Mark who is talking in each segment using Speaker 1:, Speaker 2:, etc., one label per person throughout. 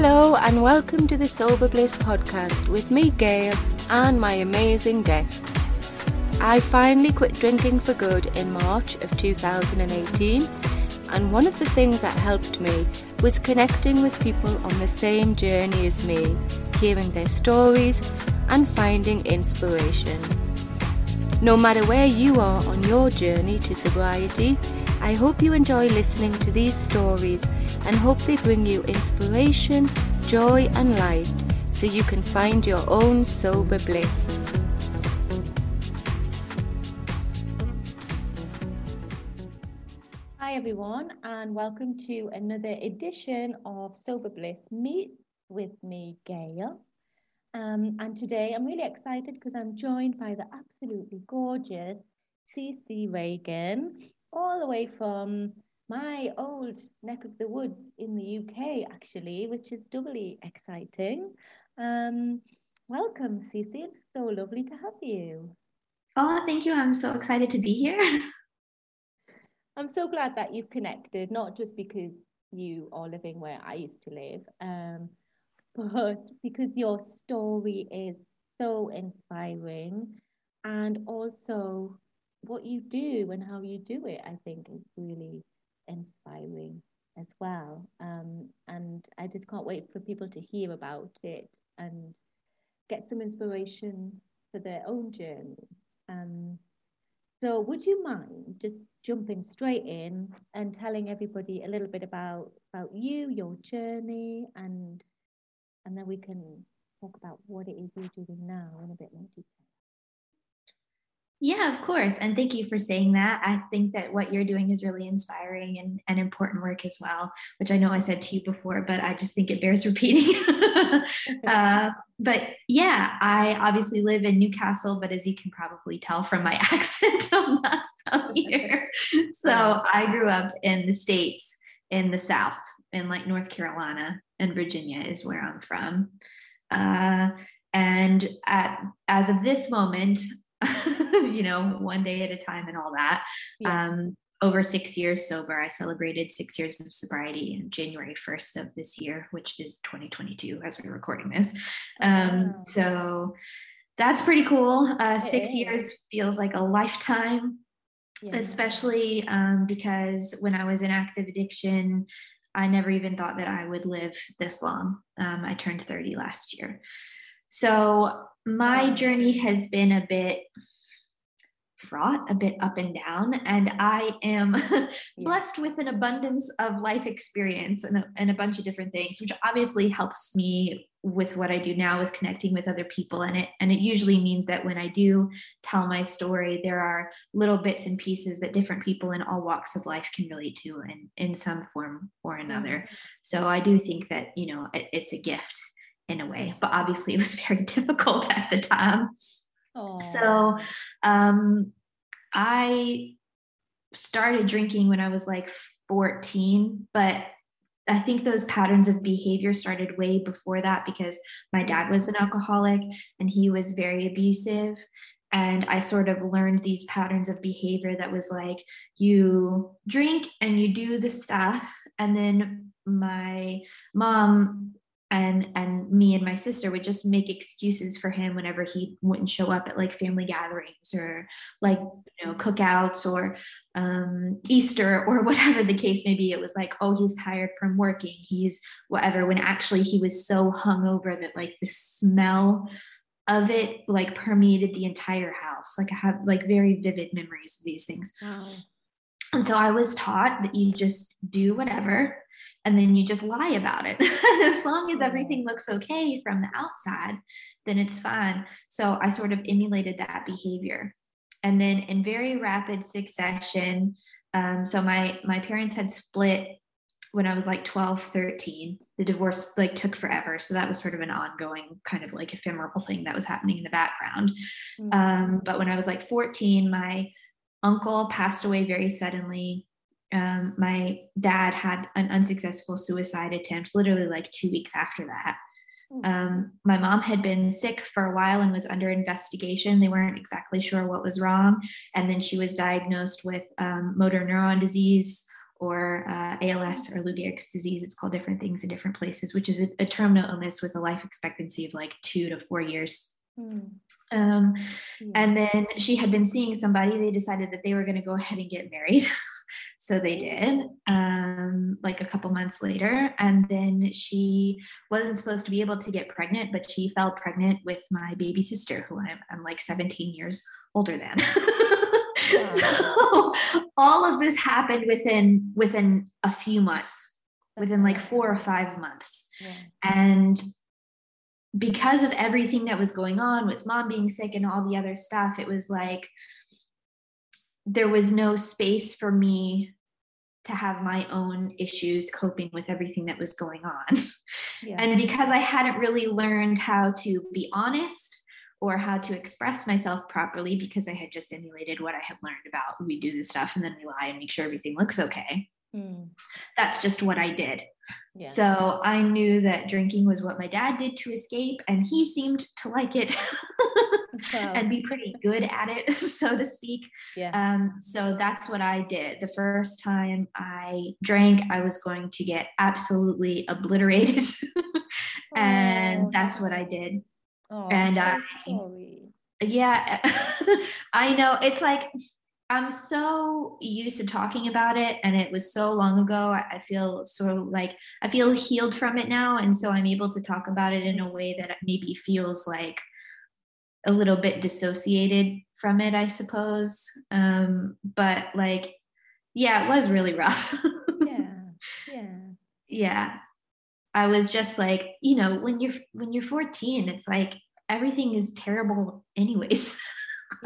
Speaker 1: Hello, and welcome to the Sober Bliss podcast with me, Gail, and my amazing guest. I finally quit drinking for good in March of 2018, and one of the things that helped me was connecting with people on the same journey as me, hearing their stories and finding inspiration. No matter where you are on your journey to sobriety, I hope you enjoy listening to these stories and hope they bring you inspiration, joy, and light so you can find your own sober bliss. Hi, everyone, and welcome to another edition of Sober Bliss Meet with me, Gail. Um, and today I'm really excited because I'm joined by the absolutely gorgeous CC Reagan, all the way from my old neck of the woods in the UK, actually, which is doubly exciting. Um, welcome, CC. It's so lovely to have you.
Speaker 2: Oh, thank you. I'm so excited to be here.
Speaker 1: I'm so glad that you've connected, not just because you are living where I used to live, um, but because your story is so inspiring and also what you do and how you do it, I think is really inspiring as well. Um, and I just can't wait for people to hear about it and get some inspiration for their own journey. Um, so, would you mind just jumping straight in and telling everybody a little bit about about you, your journey, and and then we can talk about what it is you're doing now in a bit more detail.
Speaker 2: Yeah, of course. And thank you for saying that. I think that what you're doing is really inspiring and, and important work as well, which I know I said to you before, but I just think it bears repeating. uh, but yeah, I obviously live in Newcastle, but as you can probably tell from my accent, I'm not from here. So I grew up in the States in the South, in like North Carolina and Virginia is where I'm from. Uh, and at, as of this moment, you know, one day at a time and all that. Yeah. Um, over six years sober. I celebrated six years of sobriety in January 1st of this year, which is 2022 as we're recording this. Um, wow. So that's pretty cool. Uh, six is. years feels like a lifetime, yeah. especially um, because when I was in active addiction, I never even thought that I would live this long. Um, I turned 30 last year. So my journey has been a bit fraught, a bit up and down, and I am blessed with an abundance of life experience and a, and a bunch of different things, which obviously helps me with what I do now with connecting with other people. And it and it usually means that when I do tell my story, there are little bits and pieces that different people in all walks of life can relate to in in some form or another. Mm-hmm. So I do think that you know it, it's a gift in a way, but obviously it was very difficult at the time. Aww. So um, I started drinking when I was like 14, but I think those patterns of behavior started way before that because my dad was an alcoholic and he was very abusive. And I sort of learned these patterns of behavior that was like you drink and you do the stuff. And then my mom and and me and my sister would just make excuses for him whenever he wouldn't show up at like family gatherings or like you know cookouts or um, Easter or whatever the case may be. It was like, oh, he's tired from working. He's whatever. When actually he was so hungover that like the smell of it like permeated the entire house. Like I have like very vivid memories of these things. Wow. And so I was taught that you just do whatever and then you just lie about it. as long as everything looks okay from the outside, then it's fine. So I sort of emulated that behavior. And then in very rapid succession, um, so my my parents had split when I was like 12, 13. The divorce like took forever. So that was sort of an ongoing kind of like ephemeral thing that was happening in the background. Mm-hmm. Um, but when I was like 14, my uncle passed away very suddenly um, my dad had an unsuccessful suicide attempt literally like two weeks after that. Hmm. Um, my mom had been sick for a while and was under investigation. They weren't exactly sure what was wrong. And then she was diagnosed with um, motor neuron disease or uh, ALS or Lou Gehrig's disease. It's called different things in different places, which is a, a terminal illness with a life expectancy of like two to four years. Mm. Um, yeah. And then she had been seeing somebody. They decided that they were going to go ahead and get married. so they did, um, like a couple months later. And then she wasn't supposed to be able to get pregnant, but she fell pregnant with my baby sister, who I'm, I'm like 17 years older than. so all of this happened within within a few months within like four or five months yeah. and because of everything that was going on with mom being sick and all the other stuff it was like there was no space for me to have my own issues coping with everything that was going on yeah. and because i hadn't really learned how to be honest or how to express myself properly because I had just emulated what I had learned about we do this stuff and then we lie and make sure everything looks okay. Mm. That's just what I did. Yeah. So I knew that drinking was what my dad did to escape, and he seemed to like it and be pretty good at it, so to speak. Yeah. Um, so that's what I did. The first time I drank, I was going to get absolutely obliterated. and oh. that's what I did. Oh, and so I, sorry. yeah, I know. It's like I'm so used to talking about it, and it was so long ago. I feel sort of like I feel healed from it now, and so I'm able to talk about it in a way that maybe feels like a little bit dissociated from it, I suppose. Um, but like, yeah, it was really rough.
Speaker 1: yeah, yeah,
Speaker 2: yeah. I was just like, you know, when you're when you're 14, it's like everything is terrible anyways.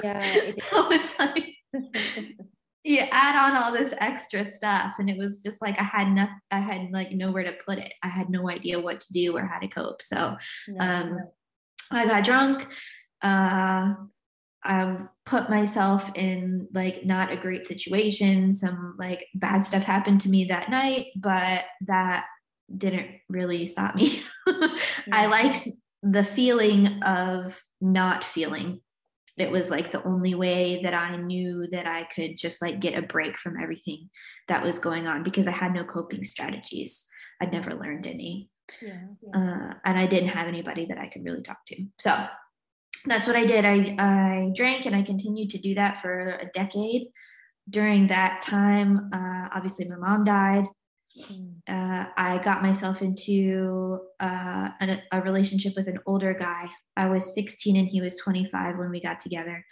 Speaker 1: Yeah. It
Speaker 2: so it's like you add on all this extra stuff and it was just like I had no I had like nowhere to put it. I had no idea what to do or how to cope. So um I got drunk. Uh I put myself in like not a great situation. Some like bad stuff happened to me that night, but that didn't really stop me. I liked the feeling of not feeling. It was like the only way that I knew that I could just like get a break from everything that was going on because I had no coping strategies. I'd never learned any. Yeah, yeah. Uh, and I didn't have anybody that I could really talk to. So that's what I did. I, I drank and I continued to do that for a decade. During that time, uh, obviously, my mom died. Mm. Uh, I got myself into uh, a, a, relationship with an older guy. I was 16 and he was 25 when we got together.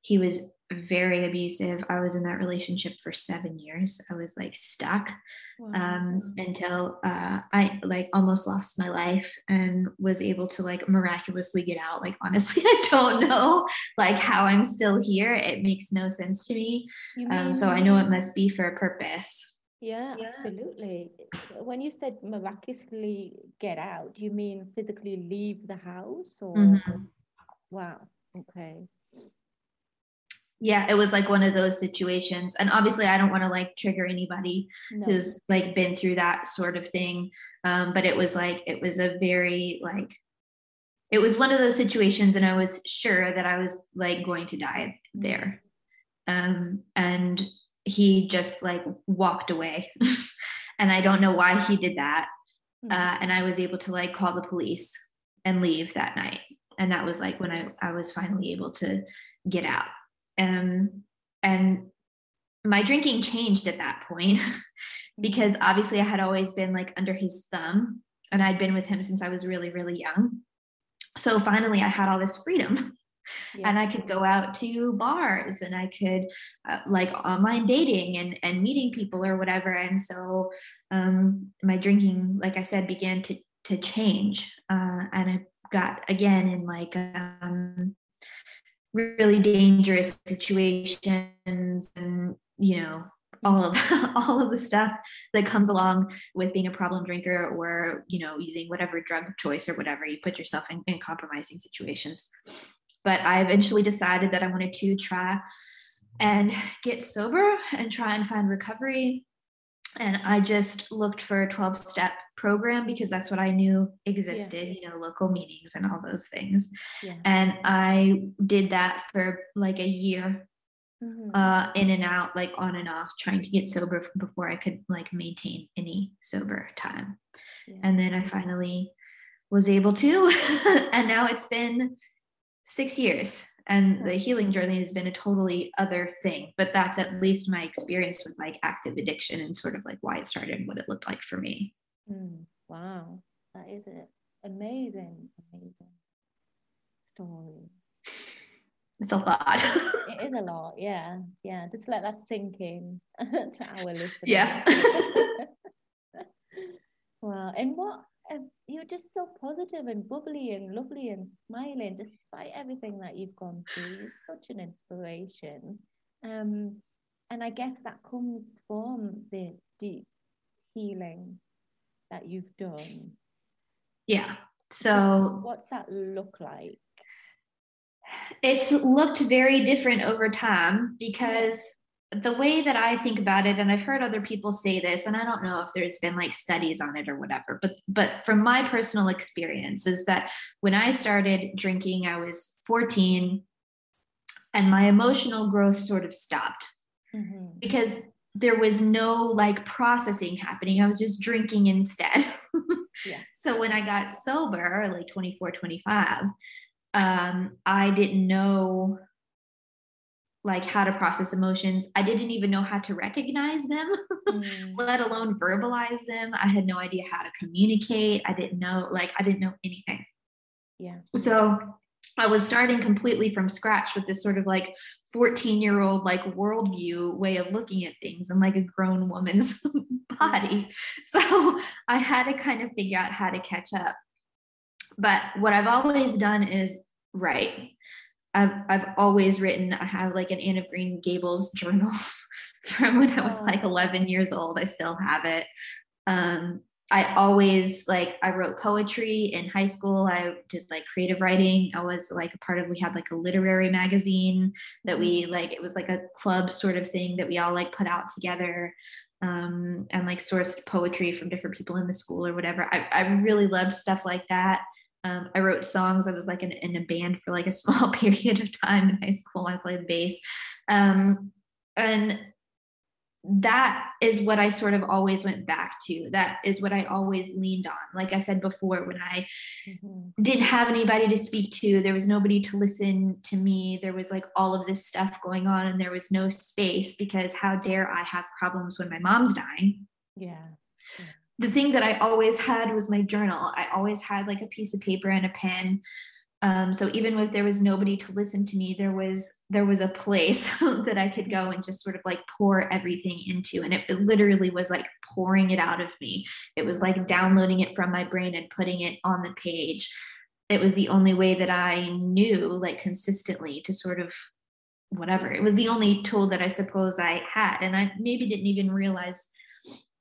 Speaker 2: He was very abusive. I was in that relationship for seven years. I was like stuck wow. um, until uh, I like almost lost my life and was able to like miraculously get out. Like honestly, I don't know like how I'm still here. It makes no sense to me. Um, so I know it must be for a purpose.
Speaker 1: Yeah, yeah, absolutely. When you said miraculously get out, you mean physically leave the house or mm-hmm. wow, okay.
Speaker 2: Yeah, it was like one of those situations. And obviously I don't want to like trigger anybody no. who's like been through that sort of thing. Um, but it was like it was a very like it was one of those situations and I was sure that I was like going to die there. Mm-hmm. Um, and he just like walked away. And i don't know why he did that. Hmm. uh, and i was able to like call the police and leave that night. And that was like when i, I was finally able to get out. Um, and my drinking changed at that point because obviously i had always been like under his thumb and i'd been with him since i was really really young. So finally i had all this freedom yeah. and I could go out to bars and I could uh, like online dating and and meeting people or whatever. And so um, my drinking, like I said, began to to change, uh, and I got again in like um, really dangerous situations and you know all of all of the stuff that comes along with being a problem drinker or you know using whatever drug choice or whatever you put yourself in, in compromising situations but I eventually decided that I wanted to try and get sober and try and find recovery. And I just looked for a 12 step program because that's what I knew existed, yeah. you know, local meetings and all those things. Yeah. And I did that for like a year. mm-hmm. uh, in and out, like on and off, trying to get sober before I could like maintain any sober time. Yeah. And then I finally was able to. and now it's been six years. And the healing journey has been a totally other thing. But that's at least my experience with like active addiction and sort of like why it started and what it looked like for me.
Speaker 1: Mm, wow. That is an amazing, amazing story.
Speaker 2: It's a lot.
Speaker 1: it is a lot, yeah. Yeah. Just let that sink in to our listeners.
Speaker 2: Yeah.
Speaker 1: wow. And what you're just so positive and bubbly and lovely and smiling despite everything that you've gone through. You're such an inspiration. Um, and I guess that comes from the deep healing that you've done.
Speaker 2: Yeah. So,
Speaker 1: what's that look like?
Speaker 2: It's looked very different over time because the way that I think about it, and I've heard other people say this, and I don't know if there's been like studies on it or whatever, but but from my personal experience is that when I started drinking, I was 14 and my emotional growth sort of stopped mm-hmm. because there was no like processing happening. I was just drinking instead. yeah. So when I got sober, like 24, 25, um, I didn't know like how to process emotions. I didn't even know how to recognize them, mm. let alone verbalize them. I had no idea how to communicate. I didn't know, like, I didn't know anything.
Speaker 1: Yeah.
Speaker 2: So I was starting completely from scratch with this sort of like 14 year old like worldview way of looking at things and like a grown woman's body. So I had to kind of figure out how to catch up. But what I've always done is write. I've, I've always written, I have like an Anne of Green Gables journal from when I was like 11 years old. I still have it. Um, I always like I wrote poetry in high school. I did like creative writing. I was like a part of we had like a literary magazine that we mm-hmm. like it was like a club sort of thing that we all like put out together um, and like sourced poetry from different people in the school or whatever. I, I really loved stuff like that. Um, I wrote songs. I was like in, in, a band for like a small period of time in high school. I played bass. Um, and that is what I sort of always went back to. That is what I always leaned on. Like I said before, when I mm-hmm. didn't have anybody to speak to, there was nobody to listen to me. There was like all of this stuff going on, and there was no space because how dare I have problems when my mom's dying?
Speaker 1: Yeah.
Speaker 2: The thing that I always had was my journal. I always had like a piece of paper and a pen. Um, so even if there was nobody to listen to me, there was there was a place that I could go and just sort of like pour everything into, and it, it literally was like pouring it out of me. It was like downloading it from my brain and putting it on the page. It was the only way that I knew, like consistently, to sort of whatever. It was the only tool that I suppose I had, and I maybe didn't even realize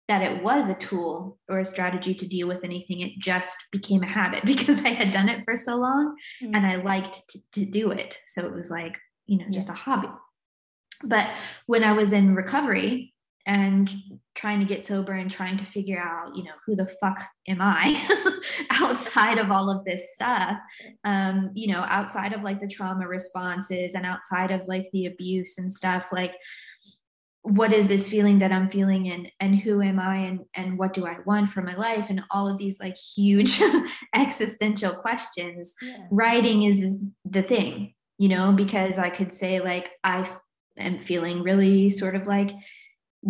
Speaker 2: that it was a tool or a strategy to deal with anything. It just became a habit because I had done it for so long mm-hmm. and I liked to, to, do it. So it was like, you know, just yeah. a hobby. But when I was in recovery and trying to get sober and trying to figure out, you know, who the fuck am I outside of all of this stuff, um, you know, outside of like the trauma responses and outside of like the abuse and stuff, like what is this feeling that i'm feeling and and who am i and and what do i want for my life? And all of these like huge existential questions. Yeah. writing is the thing you know because i could say like i am feeling really sort of like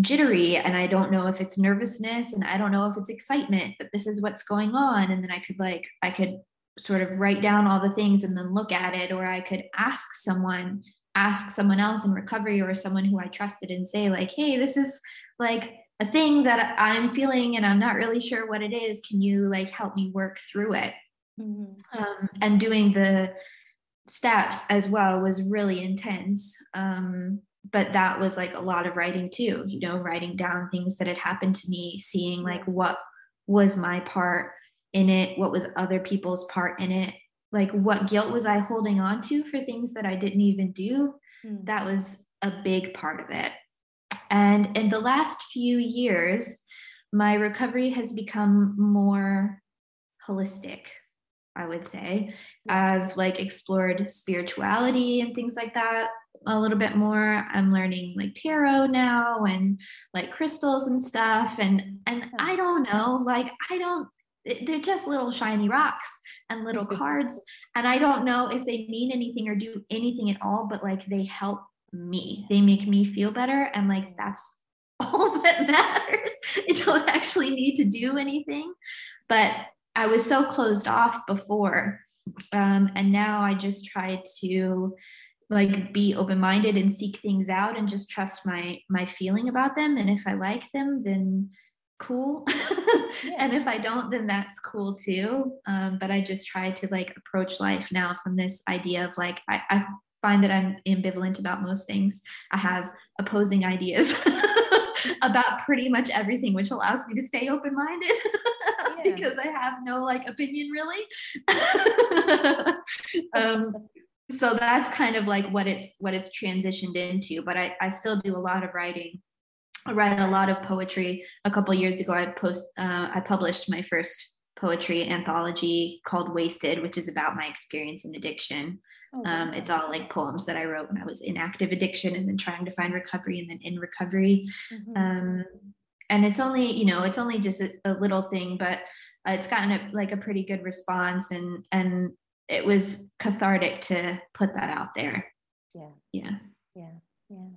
Speaker 2: jittery and i don't know if it's nervousness and i don't know if it's excitement but this is what's going on. And then i could like i could sort of write down all the things and then look at it or i could ask someone ask someone else in recovery or someone who I trusted and say, like, hey, this is like a thing that I'm feeling and I'm not really sure what it is. Can you like help me work through it? Mm-hmm. Um, and doing the steps as well was really intense. Um, but that was like a lot of writing too, you know, writing down things that had happened to me, seeing like what was my part in it, what was other people's part in it, like what guilt was I holding on to for things that I didn't even do? Mm. That was a big part of it. And in the last few years, my recovery has become more holistic, I would say. I've like explored spirituality and things like that a little bit more. I'm learning like tarot now and like crystals and stuff. And and I don't know, like I don't they're just little shiny rocks and little cards. And I don't know if they mean anything or do anything at all, but like they help me. They make me feel better. And like that's all that matters. I don't actually need to do anything. But I was so closed off before. Um, and now I just try to like be open-minded and seek things out and just trust my my feeling about them and if i like them then cool. Yeah. and if i don't then that's cool too. Um, but i just try to like approach life now from this idea of like I, I find that i'm ambivalent about most things. I have opposing ideas about pretty much everything which allows me to stay open-minded yeah. because i have no like opinion really. Um, so that's kind of like what it's what it's transitioned into but i i still do a lot of writing I write a lot of poetry. A couple years ago, I post uh, I published my first poetry anthology called Wasted, which is about my experience in addiction. Oh, um, it's all like poems that I wrote when I was in active addiction and then trying to find recovery and then in recovery. Mm-hmm. Um, and it's only you know it's only just a, a little thing, but uh, it's gotten a, like a pretty good response and and it was cathartic to put that out there.
Speaker 1: Yeah.
Speaker 2: Yeah.
Speaker 1: Yeah. Yeah.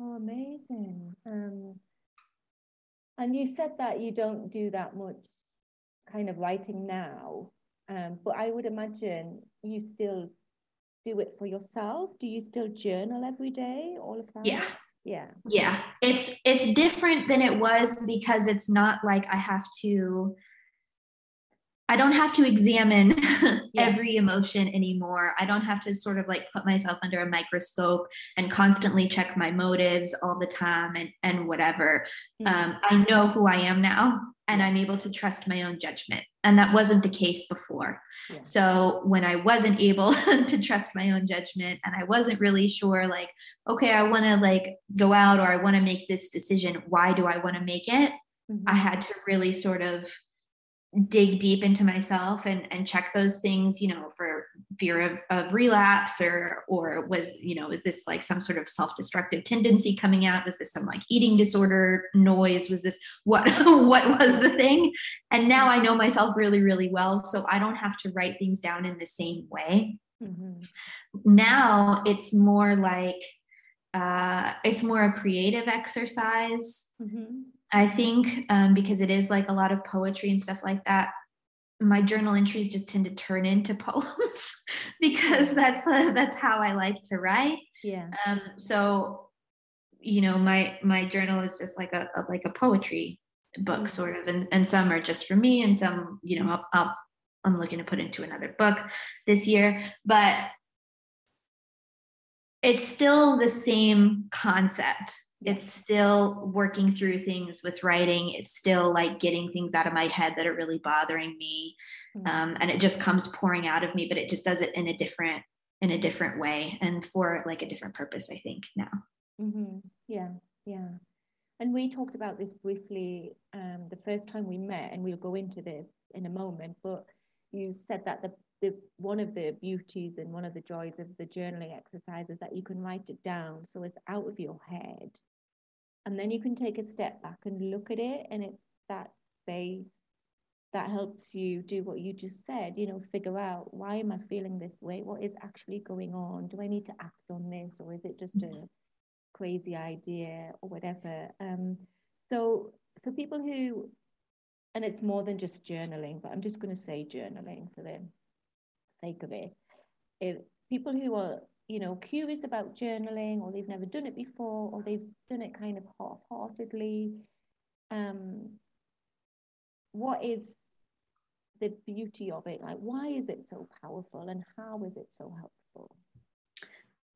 Speaker 1: Oh, amazing. Um, and you said that you don't do that much kind of writing now, um, but I would imagine you still do it for yourself. Do you still journal every day? All of that?
Speaker 2: Yeah.
Speaker 1: Yeah.
Speaker 2: Yeah. It's it's different than it was because it's not like I have to I don't have to examine yeah. every emotion anymore. I don't have to sort of like put myself under a microscope and constantly check my motives all the time and, and whatever. Mm-hmm. Um, I know who I am now and I'm able to trust my own judgment. And that wasn't the case before. Yeah. So when I wasn't able to trust my own judgment and I wasn't really sure, like, okay, I want to like go out or I want to make this decision. Why do I want to make it? Mm-hmm. I had to really sort of dig deep into myself and and check those things you know for fear of, of relapse or or was you know is this like some sort of self-destructive tendency coming out? Was this some like eating disorder noise? Was this what what was the thing? And now i know myself really really well so i don't have to write things down in the same way. Mm-hmm. now it's more like uh it's more a creative exercise. Mm-hmm I think um, because it is like a lot of poetry and stuff like that, my journal entries just tend to turn into poems because that's uh, that's how I like to write.
Speaker 1: Yeah.
Speaker 2: Um, so, you know, my my journal is just like a, a like a poetry book, mm-hmm. sort of, and and some are just for me, and some, you know, I'll, I'll I'm looking to put into another book this year, but it's still the same concept it's still working through things with writing. It's still like getting things out of my head that are really bothering me mm-hmm. um, and it just comes pouring out of me but it just does it in a different in a different way and for like a different purpose i think now.
Speaker 1: Mm-hmm. yeah yeah. And we talked about this briefly um, the first time we met and we'll go into this in a moment but you said that the the one of the beauties and one of the joys of the journaling exercise is that you can write it down so it's out of your head and then you can take a step back and look at it and it's that space that helps you do what you just said you know figure out why am i feeling this way? What is actually going on? Do i need to act on this or is it just a crazy idea or whatever? Um so for people who and it's more than just journaling but i'm just going to say journaling for the sake of it if people who are you know, curious about journaling or they've never done it before or they've done it kind of half-heartedly. Um, what is the beauty of it? Like, why is it so powerful and how is it so helpful?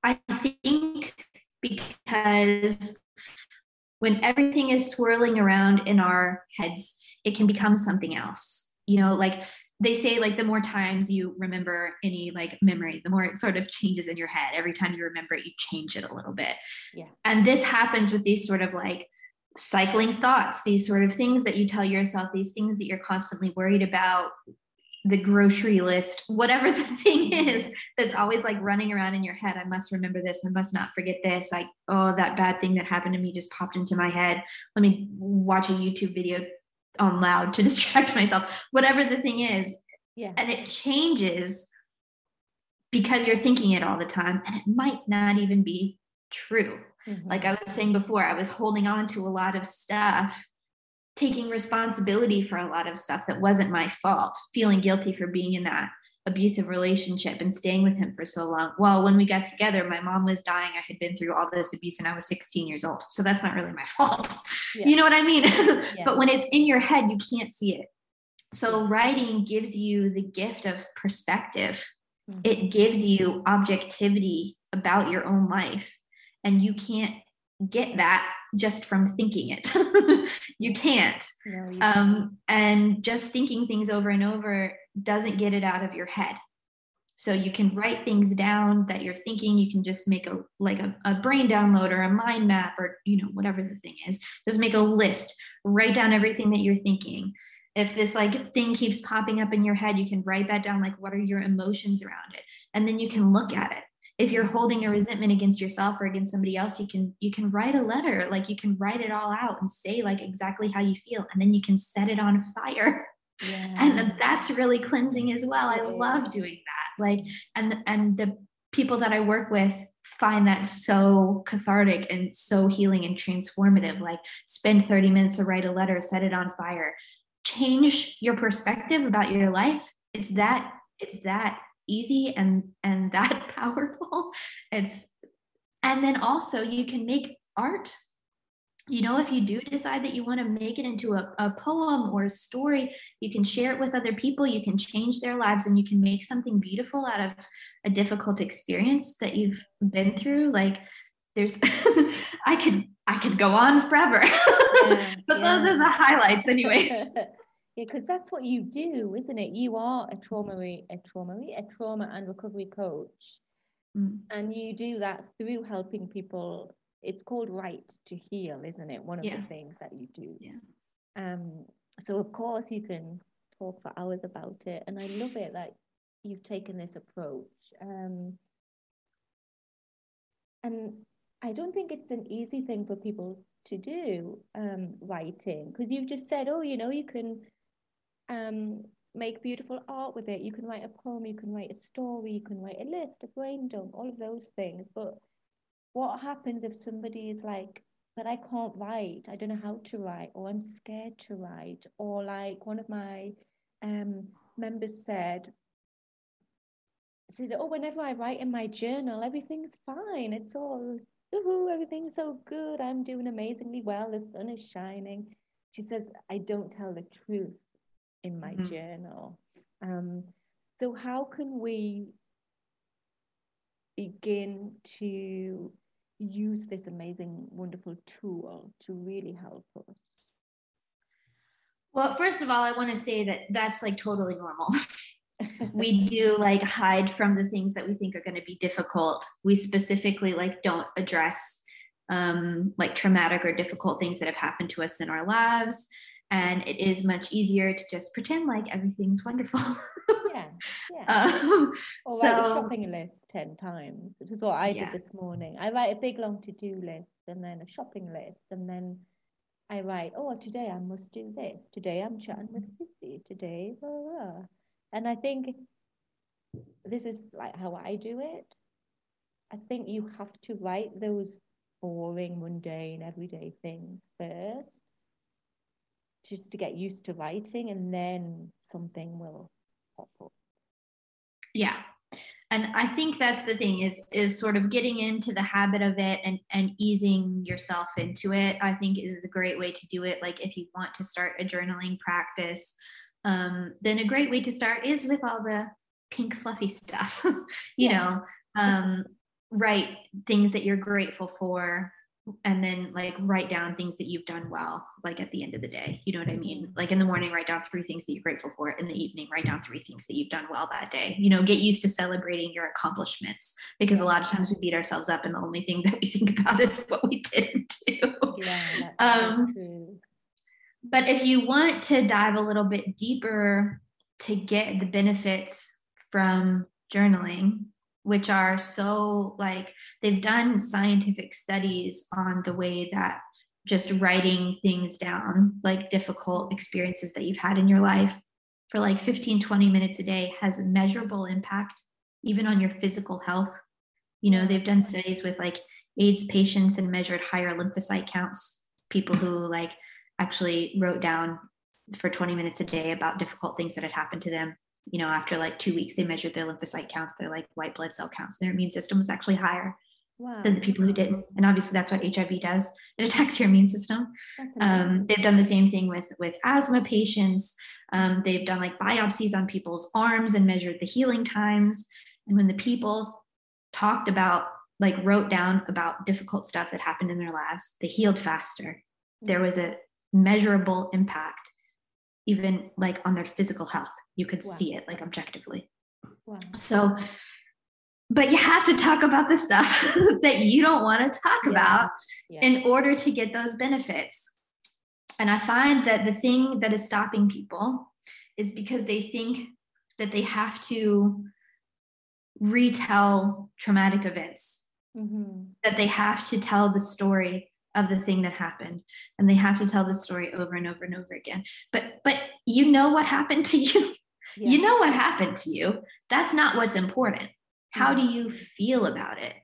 Speaker 2: I think because when everything is swirling around in our heads, it can become something else. You know, like they say like the more times you remember any like memory the more it sort of changes in your head every time you remember it you change it a little bit
Speaker 1: yeah
Speaker 2: and this happens with these sort of like cycling thoughts these sort of things that you tell yourself these things that you're constantly worried about the grocery list, whatever the thing is that's always like running around in your head. I must remember this. I must not forget this. Like, oh, that bad thing that happened to me just popped into my head. Let me watch a YouTube video on loud to distract myself. Whatever the thing is.
Speaker 1: Yeah.
Speaker 2: And it changes because you're thinking it all the time. And it might not even be true. Mm-hmm. Like I was saying before, I was holding on to a lot of stuff taking responsibility for a lot of stuff that wasn't my fault, feeling guilty for being in that abusive relationship and staying with him for so long. Well, when we got together, my mom was dying. I had been through all this abuse and I was 16 years old. So that's not really my fault. Yeah. You know what I mean? Yeah. but when it's in your head, you can't see it. So writing gives you the gift of perspective. Mm-hmm. It gives you objectivity about your own life. And you can't get that just from thinking it. you can't. No, you um, and just thinking things over and over doesn't get it out of your head. So you can write things down that you're thinking. You can just make a like a, a brain download or a mind map or you know whatever the thing is. Just make a list. Write down everything that you're thinking. If this like thing keeps popping up in your head, you can write that down. Like what are your emotions around it, and then you can look at it if you're holding a resentment against yourself or against somebody else you can you can write a letter like you can write it all out and say like exactly how you feel and then you can set it on fire. Yeah. and that's really cleansing as well. I love doing that. Like and and the people that i work with find that so cathartic and so healing and transformative. Like spend 30 minutes to write a letter set it on fire. Change your perspective about your life. It's that it's that easy and and that powerful. It's and then also you can make art. You know if you do decide that you want to make it into a, a poem or a story you can share it with other people. You can change their lives and you can make something beautiful out of a difficult experience that you've been through. Like there's i could i could go on forever. Yeah, but yeah. those are the highlights anyways
Speaker 1: Yeah, because that's what you do, isn't it? You are a trauma, a trauma, a trauma and recovery coach, mm. and you do that through helping people. It's called Write to Heal, isn't it? One of yeah. the things that you do.
Speaker 2: Yeah.
Speaker 1: Um. So of course you can talk for hours about it, and I love it that you've taken this approach. Um. And I don't think it's an easy thing for people to do um, writing because you've just said, oh, you know, you can um, make beautiful art with it. You can write a poem, you can write a story, you can write a list, a brain dump, all of those things. But what happens if somebody is like, but I can't write, I don't know how to write, or I'm scared to write, or like one of my um, members said, said, oh, whenever I write in my journal, everything's fine. It's all, ooh, everything's so good. I'm doing amazingly well. The sun is shining. She says, I don't tell the truth in my mm-hmm. journal. Um, so, how can we begin to use this amazing, wonderful tool to really help us?
Speaker 2: Well, first of all, I want to say that that's like totally normal. we do like hide from the things that we think are going to be difficult. We specifically like don't address um, like traumatic or difficult things that have happened to us in our lives and it is much easier to just pretend like everything's wonderful.
Speaker 1: yeah, yeah. Um, or so, write a shopping list ten times, which is what I yeah. did this morning. I write a big long to-do list and then a shopping list, and then I write, oh, today I must do this. Today I'm chatting with Sissy. Today, blah, blah. and I think this is like how I do it. I think you have to write those boring, mundane, everyday things first just to get used to writing and then something will pop up.
Speaker 2: Yeah. And i think that's the thing is is sort of getting into the habit of it and and easing yourself into it i think is a great way to do it. Like if you want to start a journaling practice um, then a great way to start is with all the pink fluffy stuff you yeah. know um, write things that you're grateful for and then like write down things that you've done well like at the end of the day you know what i mean? Like in the morning write down three things that you're grateful for. In the evening write down three things that you've done well that day. You know get used to celebrating your accomplishments because a lot of times we beat ourselves up and the only thing that we think about is what we didn't do. Yeah, um, but if you want to dive a little bit deeper to get the benefits from journaling which are so like they've done scientific studies on the way that just writing things down like difficult experiences that you've had in your life for like 15 20 minutes a day has a measurable impact even on your physical health. You know they've done studies with like aids patients and measured higher lymphocyte counts people who like actually wrote down for 20 minutes a day about difficult things that had happened to them you know after like two weeks they measured their lymphocyte counts their like white blood cell counts their immune system was actually higher wow. than the people who didn't. And obviously that's what hiv does. It attacks your immune system. Um, they've done the same thing with with asthma patients. Um, they've done like biopsies on people's arms and measured the healing times. And when the people talked about like wrote down about difficult stuff that happened in their lives they healed faster. There was a measurable impact even like on their physical health you could wow. see it like objectively wow. so but you have to talk about the stuff that you don't want to talk yeah. about yeah. in order to get those benefits and i find that the thing that is stopping people is because they think that they have to retell traumatic events mm-hmm. that they have to tell the story of the thing that happened and they have to tell the story over and over and over again but but you know what happened to you yeah. you know what happened to you. That's not what's important. How mm-hmm. do you feel about it?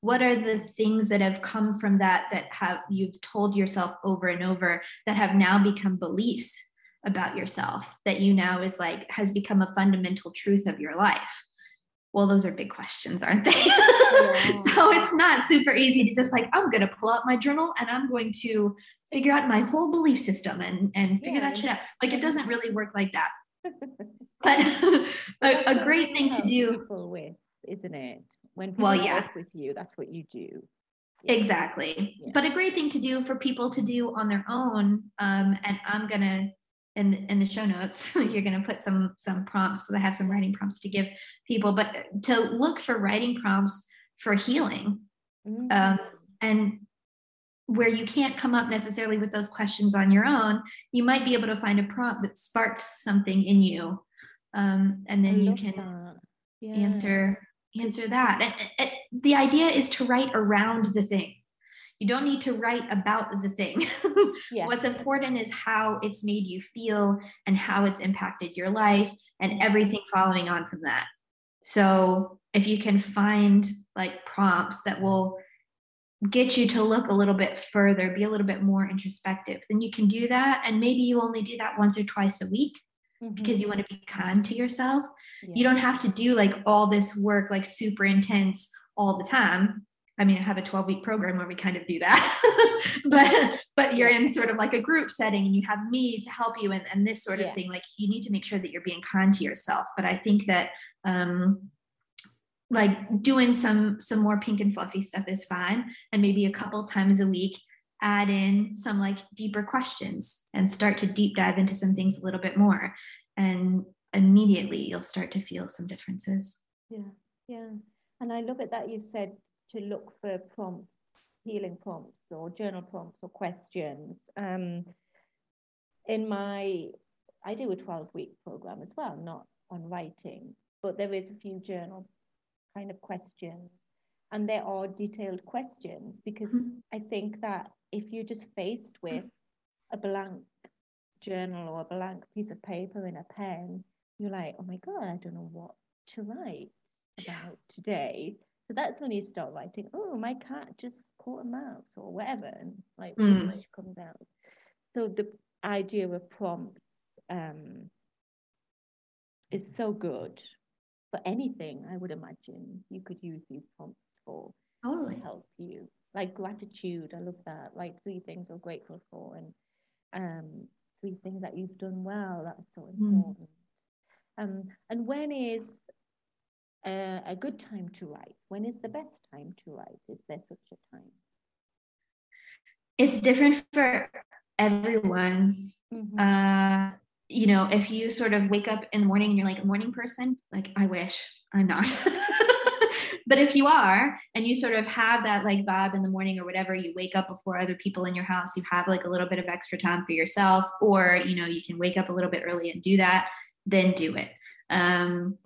Speaker 2: What are the things that have come from that that have you've told yourself over and over that have now become beliefs about yourself that you now is like has become a fundamental truth of your life? Well those are big questions aren't they? Yeah. so it's not super easy to just like i'm going to pull out my journal and i'm going to figure out my whole belief system and and figure yeah. that shit out. Like it doesn't really work like that but a, a, great thing to do
Speaker 1: with isn't it when people well yeah with you that's what you do
Speaker 2: yeah. exactly yeah. but a great thing to do for people to do on their own um, and i'm gonna in the, in the show notes you're going to put some some prompts because i have some writing prompts to give people but to look for writing prompts for healing mm-hmm. um, and where you can't come up necessarily with those questions on your own you might be able to find a prompt that sparks something in you um, and then you can yeah. answer answer that and, and, the idea is to write around the thing you don't need to write about the thing. yeah. What's important is how it's made you feel and how it's impacted your life and everything following on from that. So, if you can find like prompts that will get you to look a little bit further, be a little bit more introspective, then you can do that. And maybe you only do that once or twice a week mm-hmm. because you want to be kind to yourself. Yeah. You don't have to do like all this work, like super intense all the time. I mean, I have a 12 week program where we kind of do that, but but you're in sort of like a group setting and you have me to help you and, and this sort of yeah. thing. Like you need to make sure that you're being kind to yourself. But I think that um like doing some some more pink and fluffy stuff is fine. And maybe a couple times a week add in some like deeper questions and start to deep dive into some things a little bit more. And immediately you'll start to feel some differences.
Speaker 1: Yeah. Yeah. And I love it that you said to look for prompts, healing prompts or journal prompts or questions. Um, in my, I do a 12 week program as well, not on writing, but there is a few journal kind of questions and there are detailed questions because mm-hmm. I think that if you're just faced with a blank journal or a blank piece of paper and a pen, you're like, oh my God, I don't know what to write about today. So that's when you start writing, oh, my cat just caught a mouse or whatever, and like mm. much comes out. So the idea of prompts um, is so good for anything, I would imagine. You could use these prompts for totally. to help you. Like gratitude, I love that. Like three things you're grateful for, and um, three things that you've done well. That's so hmm. important. Mm. Um, and when is a, a good time to write? When is the best time to write? Is there such a time?
Speaker 2: It's different for everyone. Mm-hmm. Uh, you know, if you sort of wake up in the morning and you're like a morning person, like I wish I'm not. but if you are and you sort of have that like vibe in the morning or whatever you wake up before other people in your house you have like a little bit of extra time for yourself or you know you can wake up a little bit early and do that then do it. Um,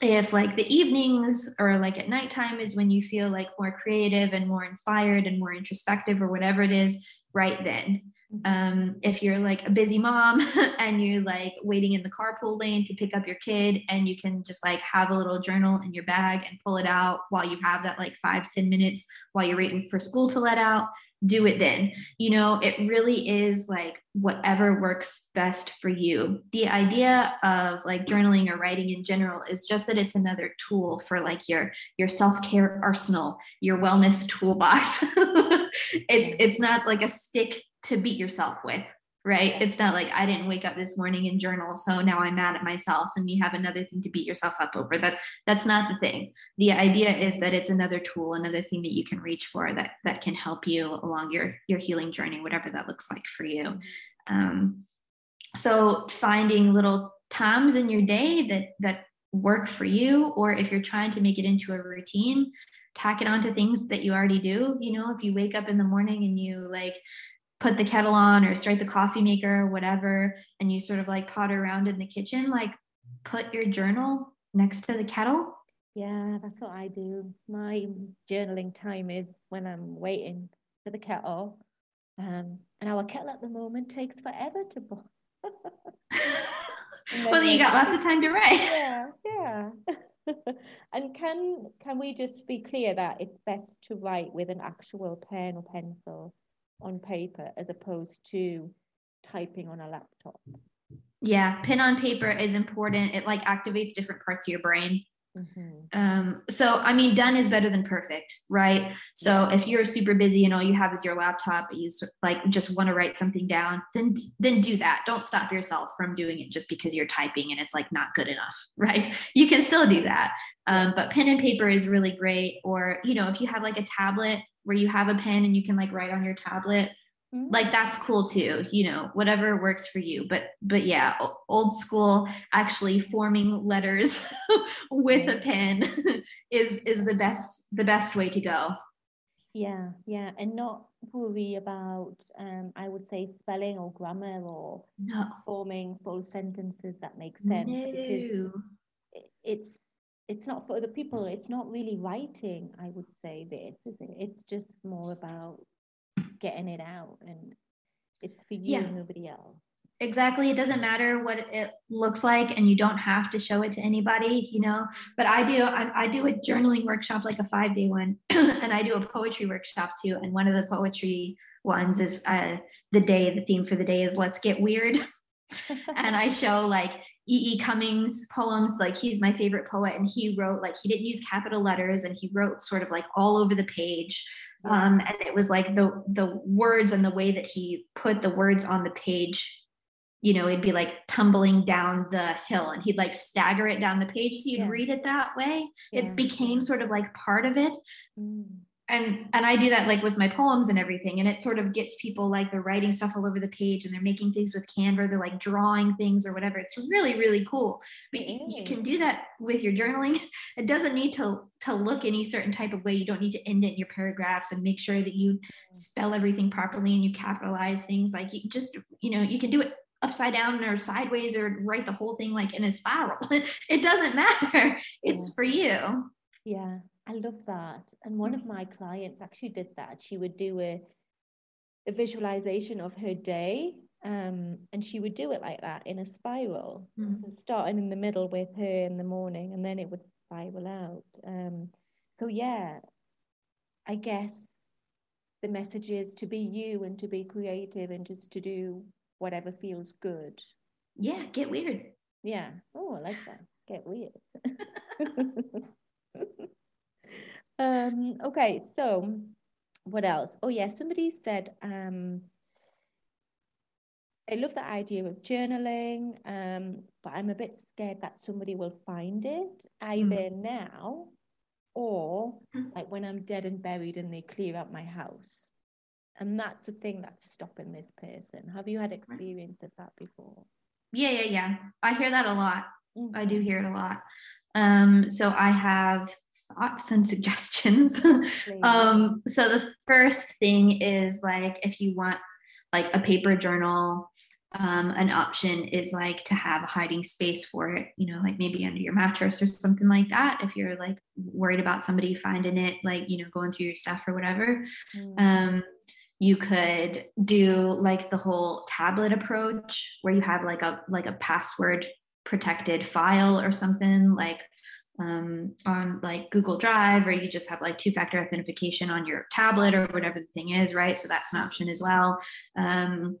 Speaker 2: if like the evenings or like at nighttime is when you feel like more creative and more inspired and more introspective or whatever it is, right then. Um, if you're like a busy mom and you're like waiting in the carpool lane to pick up your kid and you can just like have a little journal in your bag and pull it out while you have that like five ten minutes while you're waiting for school to let out do it then. You know, it really is like whatever works best for you. The idea of like journaling or writing in general is just that it's another tool for like your your self-care arsenal, your wellness toolbox. it's it's not like a stick to beat yourself with right? It's not like I didn't wake up this morning and journal, so now I'm mad at myself and you have another thing to beat yourself up over. That that's not the thing. The idea is that it's another tool, another thing that you can reach for that that can help you along your your healing journey, whatever that looks like for you. Um, so finding little times in your day that that work for you, or if you're trying to make it into a routine, tack it onto things that you already do. You know, if you wake up in the morning and you like put the kettle on or start the coffee maker or whatever and you sort of like potter around in the kitchen like put your journal next to the kettle?
Speaker 1: Yeah that's what i do. My journaling time is when i'm waiting for the kettle um, and our kettle at the moment takes forever to boil.
Speaker 2: Well you got lots of time to write.
Speaker 1: Yeah yeah. And can can we just be clear that it's best to write with an actual pen or pencil on paper as opposed to typing on a laptop.
Speaker 2: Yeah, pen on paper is important. It like activates different parts of your brain. Mm-hmm. Um, so I mean, done is better than perfect, right? So if you're super busy and all you have is your laptop, you like just want to write something down, then then do that. Don't stop yourself from doing it just because you're typing and it's like not good enough, right? You can still do that. Um, but pen and paper is really great. Or you know, if you have like a tablet where you have a pen and you can like write on your tablet mm-hmm. like that's cool too you know whatever works for you but but yeah old school actually forming letters with a pen is is the best the best way to go
Speaker 1: yeah yeah and not worry about um i would say spelling or grammar or
Speaker 2: no.
Speaker 1: forming full sentences that make sense
Speaker 2: no.
Speaker 1: it's it's not for other people. It's not really writing, I would say this, is it? It's just more about getting it out and it's for you yeah. and nobody else.
Speaker 2: Exactly. It doesn't matter what it looks like and you don't have to show it to anybody, you know. But I do I, I do a journaling workshop like a 5-day one and I do a poetry workshop too and one of the poetry ones is uh the day the theme for the day is let's get weird. and I show like E. E. Cummings poems. Like he's my favorite poet, and he wrote like he didn't use capital letters, and he wrote sort of like all over the page. Um, and it was like the the words and the way that he put the words on the page. You know, it'd be like tumbling down the hill, and he'd like stagger it down the page, so you'd yeah. read it that way. Yeah. It became sort of like part of it. Mm and and i do that like with my poems and everything and it sort of gets people like they're writing stuff all over the page and they're making things with canva they're like drawing things or whatever. It's really really cool. But you, you can do that with your journaling. It doesn't need to to look any certain type of way. You don't need to end it in your paragraphs and make sure that you mm. spell everything properly and you capitalize things. Like you just you know you can do it upside down or sideways or write the whole thing like in a spiral. It doesn't matter. It's for you.
Speaker 1: Yeah I love that. And one of my clients actually did that. She would do a, a visualization of her day. Um, and she would do it like that in a spiral, mm-hmm. starting in the middle with her in the morning, and then it would spiral out. Um, so, yeah, I guess the message is to be you and to be creative and just to do whatever feels good.
Speaker 2: Yeah, get weird.
Speaker 1: Yeah. Oh, I like that. Get weird. Um, okay, so what else? Oh yeah, somebody said, um, I love the idea of journaling, um, but I'm a bit scared that somebody will find it either mm. now or hmm. like when I'm dead and buried and they clear out my house. And that's the thing that's stopping this person. Have you had experience of that before?
Speaker 2: Yeah, yeah, yeah. I hear that a lot. Mm-hmm. I do hear it a lot. Um, so I have thoughts and suggestions. um, so the first thing is like if you want like a paper journal, um, an option is like to have a hiding space for it, you know, like maybe under your mattress or something like that. If you're like worried about somebody finding it, like, you know, going through your stuff or whatever. Mm. Um, you could do like the whole tablet approach where you have like a like a password protected file or something like um, on like Google Drive, or you just have like two factor authentication on your tablet or whatever the thing is, right? So that's an option as well. Um,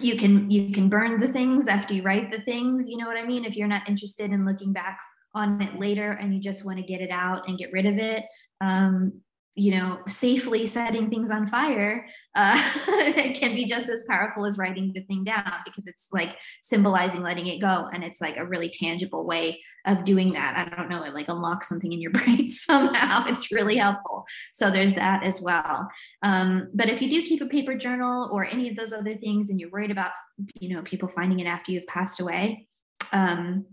Speaker 2: you can you can burn the things after you write the things you know what i mean if you're not interested in looking back on it later and you just want to get it out and get rid of it um, you know safely setting things on fire uh, can be just as powerful as writing the thing down because it's like symbolizing letting it go and it's like a really tangible way of doing that. I don't know it like unlocks something in your brain somehow. It's really helpful. So there's that as well. Um, but if you do keep a paper journal or any of those other things and you're worried about you know people finding it after you've passed away um,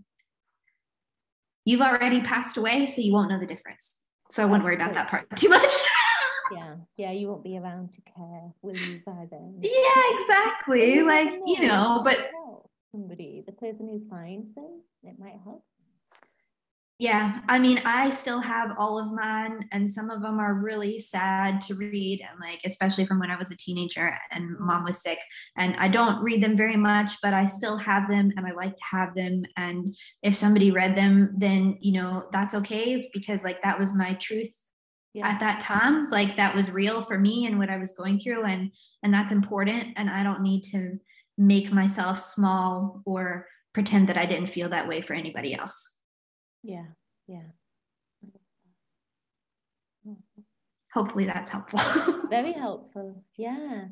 Speaker 2: you've already passed away so you won't know the difference so I won't worry about that part too much.
Speaker 1: yeah, yeah, you won't be around to care, will you, by then?
Speaker 2: Yeah, exactly. like, you know, but
Speaker 1: somebody, the person who finds them, it might help.
Speaker 2: Yeah, I mean, I still have all of mine, and some of them are really sad to read, and like, especially from when I was a teenager and mom was sick. And I don't read them very much, but I still have them, and I like to have them. And if somebody read them, then you know that's okay because like that was my truth yeah. at that time. Like that was real for me and what I was going through, and and that's important. And I don't need to make myself small or pretend that I didn't feel that way for anybody else.
Speaker 1: Yeah, yeah.
Speaker 2: Hopefully that's helpful.
Speaker 1: Very helpful. Yeah.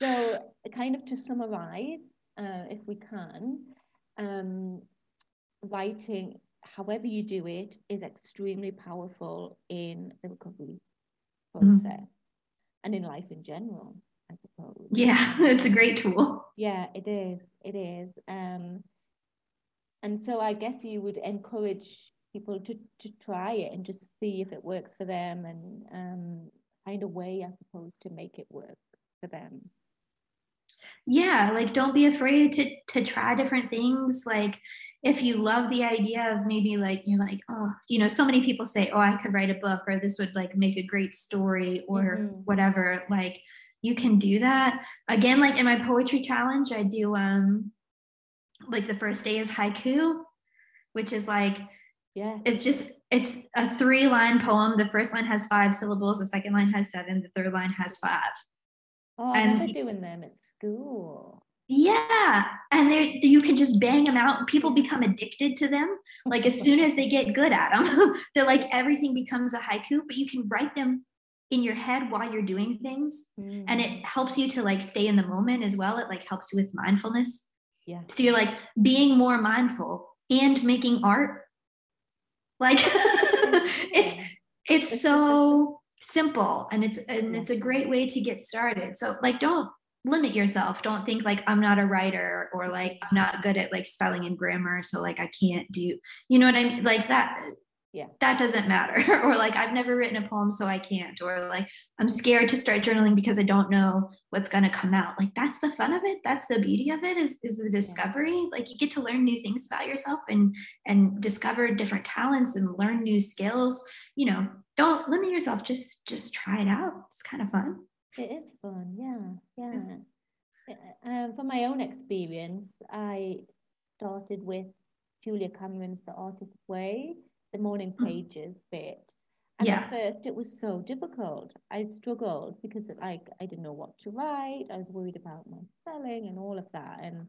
Speaker 1: So, kind of to summarize, uh, if we can, um, writing, however you do it, is extremely powerful in the recovery mm-hmm. process mm-hmm. and in life in general, I suppose.
Speaker 2: Yeah, it's a great tool.
Speaker 1: Yeah, it is. It is. Um, and so I guess you would encourage people to, to try it and just see if it works for them and um, find a way, I suppose, to make it work for them.
Speaker 2: Yeah, like don't be afraid to to try different things. Like if you love the idea of maybe like you're like, oh, you know, so many people say, oh, I could write a book or this would like make a great story or mm-hmm. whatever. Like you can do that. Again, like in my poetry challenge, I do um like the first day is haiku, which is like
Speaker 1: yeah.
Speaker 2: It's just it's a three line poem. The first line has five syllables, the second line has seven, the third line has five.
Speaker 1: Oh, I and doing them at school.
Speaker 2: Yeah. And they you can just bang them out. People become addicted to them. Like as soon as they get good at them, they're like everything becomes a haiku, but you can write them in your head while you're doing things. Mm. And it helps you to like stay in the moment as well. It like helps you with mindfulness.
Speaker 1: Yeah.
Speaker 2: So you're like being more mindful and making art like it's it's so simple and it's and it's a great way to get started. So like don't limit yourself. Don't think like I'm not a writer or like I'm not good at like spelling and grammar so like I can't do you know what I mean like that
Speaker 1: yeah.
Speaker 2: That doesn't matter. Or like i've never written a poem so i can't. Or like i'm scared to start journaling because i don't know what's going to come out. Like that's the fun of it. That's the beauty of it is is the discovery. Yeah. like you get to learn new things about yourself and and discover different talents and learn new skills. You know don't limit yourself. Just just try it out. It's kind of fun.
Speaker 1: It is fun. Yeah. Yeah. Um, from my own experience i started with julia cameron's the artist's way the morning mm. pages bit. And yeah. at first it was so difficult. I struggled because like I didn't know what to write. I was worried about my spelling and all of that. And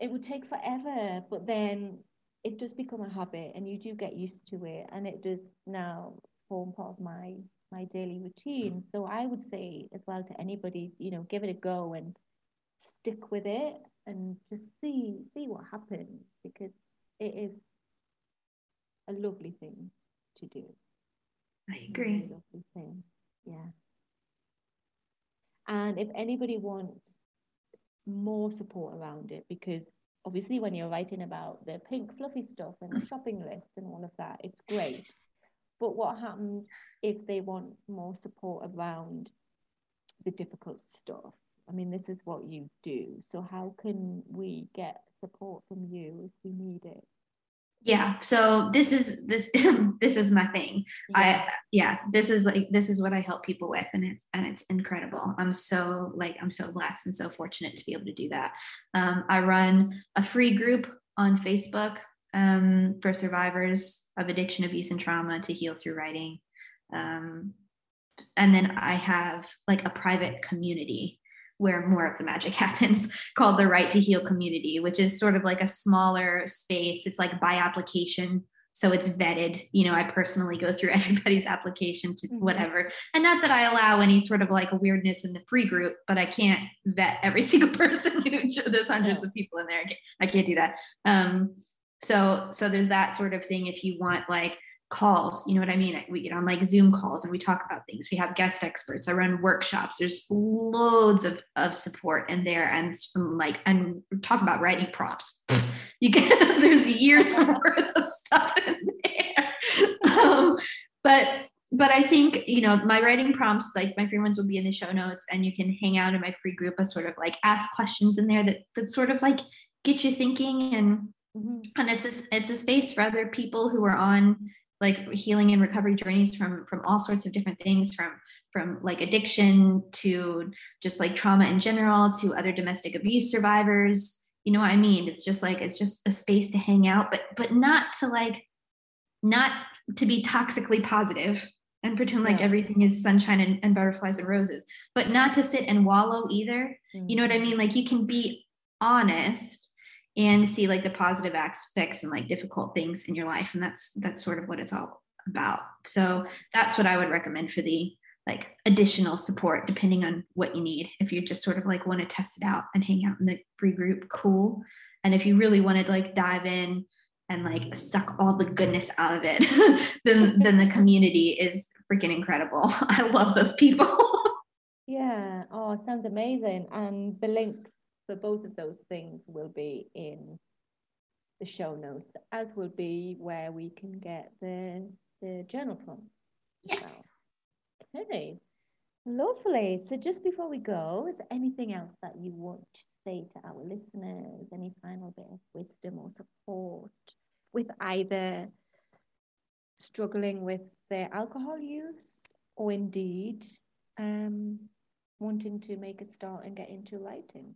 Speaker 1: it would take forever, but then it does become a habit and you do get used to it and it does now form part of my my daily routine. So I would say as well to anybody, you know, give it a go and stick with it and just see see what happens because it is a lovely thing to do.
Speaker 2: I agree.
Speaker 1: lovely thing. Yeah. And if anybody wants more support around it, because obviously when you're writing about the pink fluffy stuff and the mm. shopping list and all of that, it's great. But what happens if they want more support around the difficult stuff? I mean, this is what you do. So how can we get support from you if we need it?
Speaker 2: Yeah so this is this this is my thing. Yeah. i yeah this is like this is what i help people with and it's and it's incredible. I'm so like i'm so blessed and so fortunate to be able to do that. Um, i run a free group on facebook um, for survivors of addiction abuse and trauma to heal through writing. Um, and then i have like a private community where more of the magic happens called the Write to Heal community which is sort of like a smaller space. It's like by application. So it's vetted. You know i personally go through everybody's application to mm-hmm. whatever. And not that i allow any sort of like a weirdness in the free group but i can't vet every single person there's hundreds no. of people in there. I can't, I can't do that. Um so so there's that sort of thing if you want like calls you know what i mean? We get on like zoom calls and we talk about things. We have guest experts. I run workshops. There's loads of, of support in there and like and talk about writing prompts. You get there's years worth of stuff in there. Um, but but i think you know my writing prompts like my free ones will be in the show notes and you can hang out in my free group of sort of like ask questions in there that that sort of like get you thinking and mm-hmm. and it's a, it's a space for other people who are on like healing and recovery journeys from from all sorts of different things from from like addiction to just like trauma in general to other domestic abuse survivors you know what i mean it's just like it's just a space to hang out but but not to like not to be toxically positive and pretend like yeah. everything is sunshine and, and, butterflies and roses but not to sit and wallow either mm-hmm. you know what i mean like you can be honest and see like the positive aspects and like difficult things in your life and that's that's sort of what it's all about. So that's what i would recommend for the like additional support depending on what you need. If you just sort of like want to test it out and hang out in the free group cool. And if you really want to like dive in and like suck all the goodness out of it then then the community is freaking incredible. I love those people.
Speaker 1: Yeah. Oh sounds amazing. And the links for both of those things will be in the show notes, as will be where we can get the, the journal prompts.
Speaker 2: Yes.
Speaker 1: Okay. Lovely. So just before we go, is there anything else that you want to say to our listeners? Any final bit of wisdom or support with either struggling with their alcohol use or indeed um, wanting to make a start and get into writing?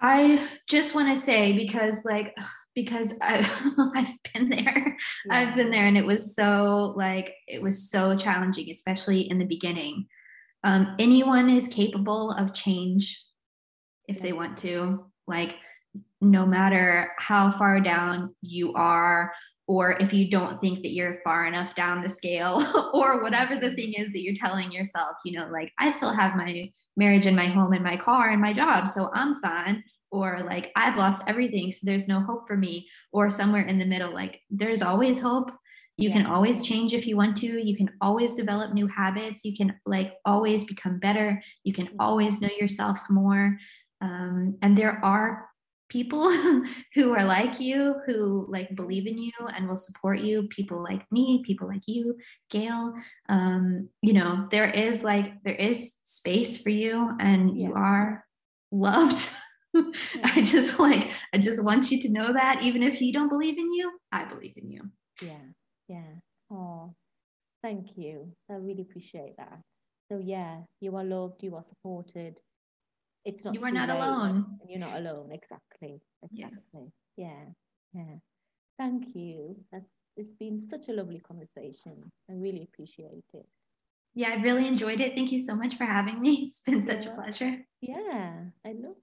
Speaker 2: I just want to say because like because I've, I've been there. Yeah. I've been there and it was so like it was so challenging, especially in the beginning. Um, anyone is capable of change if they want to. Like no matter how far down you are or if you don't think that you're far enough down the scale or whatever the thing is that you're telling yourself you know like i still have my marriage and my home and my car and my job so i'm fine or like i've lost everything so there's no hope for me or somewhere in the middle like there's always hope. You yeah. can always change if you want to. You can always develop new habits. You can like always become better. You can always know yourself more. Um, and there are people who are like you who like believe in you and will support you people like me people like you gail um, you know there is like there is space for you and yeah. you are loved. I just like i just want you to know that even if you don't believe in you i believe in you.
Speaker 1: Yeah. Yeah. Oh thank you. I really appreciate that. So yeah you are loved you are supported it's not
Speaker 2: you are not alone.
Speaker 1: and you're not alone. Exactly. Exactly. Yeah. Yeah, yeah. thank you. That's it's been such a lovely conversation. I really appreciate it.
Speaker 2: Yeah i really enjoyed it. Thank you so much for having me. It's been such yeah. a pleasure.
Speaker 1: yeah i love